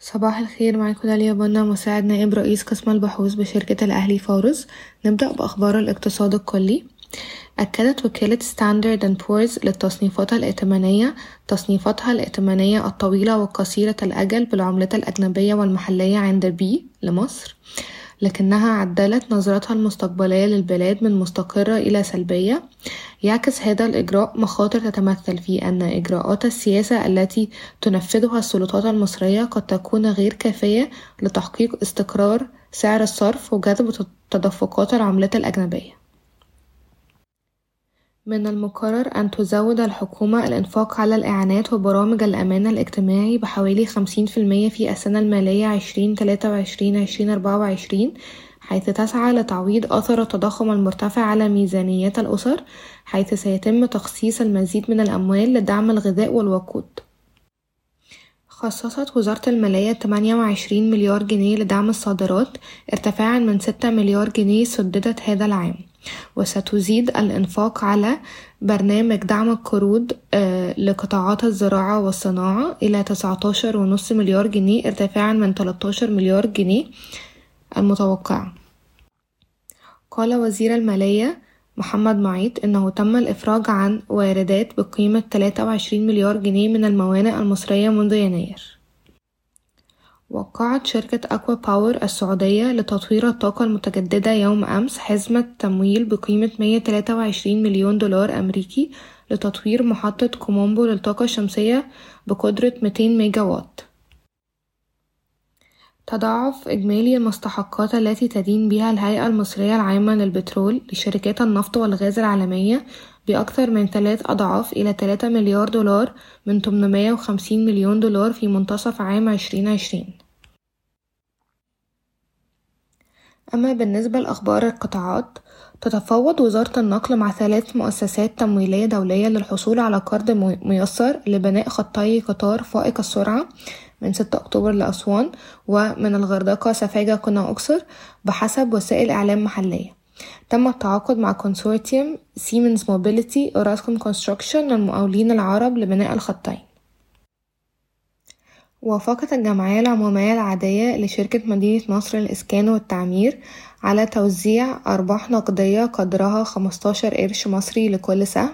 صباح الخير معاكم داليا بنا مساعد نائب رئيس قسم البحوث بشركة الأهلي فاروس نبدأ بأخبار الاقتصاد الكلي. أكدت وكالة ستاندرد اند بورز للتصنيفات الائتمانية تصنيفاتها الائتمانية الطويلة والقصيرة الأجل بالعملة الأجنبية والمحلية عند B لمصر لكنها عدلت نظرتها المستقبلية للبلاد من مستقرة إلى سلبية. يعكس هذا الإجراء مخاطر تتمثل في أن إجراءات السياسة التي تنفذها السلطات المصرية قد تكون غير كافية لتحقيق استقرار سعر الصرف وجذب تدفقات العملات الأجنبية. من المقرر أن تزود الحكومة الإنفاق على الإعانات وبرامج الأمان الاجتماعي بحوالي 50% في السنة المالية 2023-2024 حيث تسعى لتعويض أثر التضخم المرتفع على ميزانيات الأسر حيث سيتم تخصيص المزيد من الأموال لدعم الغذاء والوقود. خصصت وزارة المالية تمانية وعشرين مليار جنيه لدعم الصادرات ارتفاعا من ستة مليار جنيه سددت هذا العام. وستزيد الإنفاق على برنامج دعم القروض لقطاعات الزراعة والصناعة إلى تسعتاشر ونص مليار جنيه ارتفاعا من تلاتاشر مليار جنيه المتوقعة قال وزير المالية محمد معيط إنه تم الإفراج عن واردات بقيمة تلاتة وعشرين مليار جنيه من الموانئ المصرية منذ يناير. وقعت شركة أكوا باور السعودية لتطوير الطاقة المتجددة يوم أمس حزمة تمويل بقيمة مية تلاتة وعشرين مليون دولار أمريكي لتطوير محطة كوم أمبو للطاقة الشمسية بقدرة ميتين ميجا واط تضاعف إجمالي المستحقات التي تدين بها الهيئة المصرية العامة للبترول لشركات النفط والغاز العالمية بأكثر من ثلاث أضعاف إلى تلاتة مليار دولار من تمنمية وخمسين مليون دولار في منتصف عام عشرين عشرين. أما بالنسبة لأخبار القطاعات تتفاوض وزارة النقل مع ثلاث مؤسسات تمويلية دولية للحصول على قرض ميسر لبناء خطي قطار فائق السرعة من ستة أكتوبر لأسوان ومن الغردقة سفاجة قنا أقصر بحسب وسائل إعلام محلية. تم التعاقد مع consortium Siemens Mobility Orascom Construction المقاولين العرب لبناء الخطين. وافقت الجمعية العمومية العادية لشركة مدينة نصر للإسكان والتعمير على توزيع أرباح نقدية قدرها خمستاشر قرش مصري لكل سهم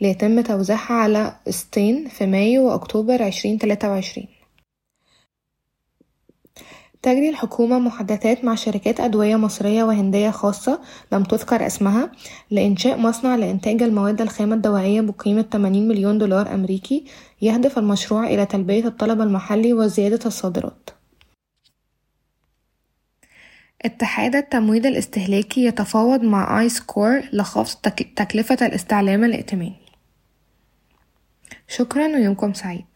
ليتم توزيعها على قسطين في مايو وأكتوبر عشرين تلاتة وعشرين. تجري الحكومة محادثات مع شركات أدوية مصرية وهندية خاصة لم تذكر اسمها لإنشاء مصنع لإنتاج المواد الخام الدوائية بقيمة تمانين مليون دولار أمريكي يهدف المشروع إلى تلبية الطلب المحلي وزيادة الصادرات. اتحاد التمويل الاستهلاكي يتفاوض مع آي سكور لخفض تكلفة الاستعلام الائتماني. شكرا ويومكم سعيد.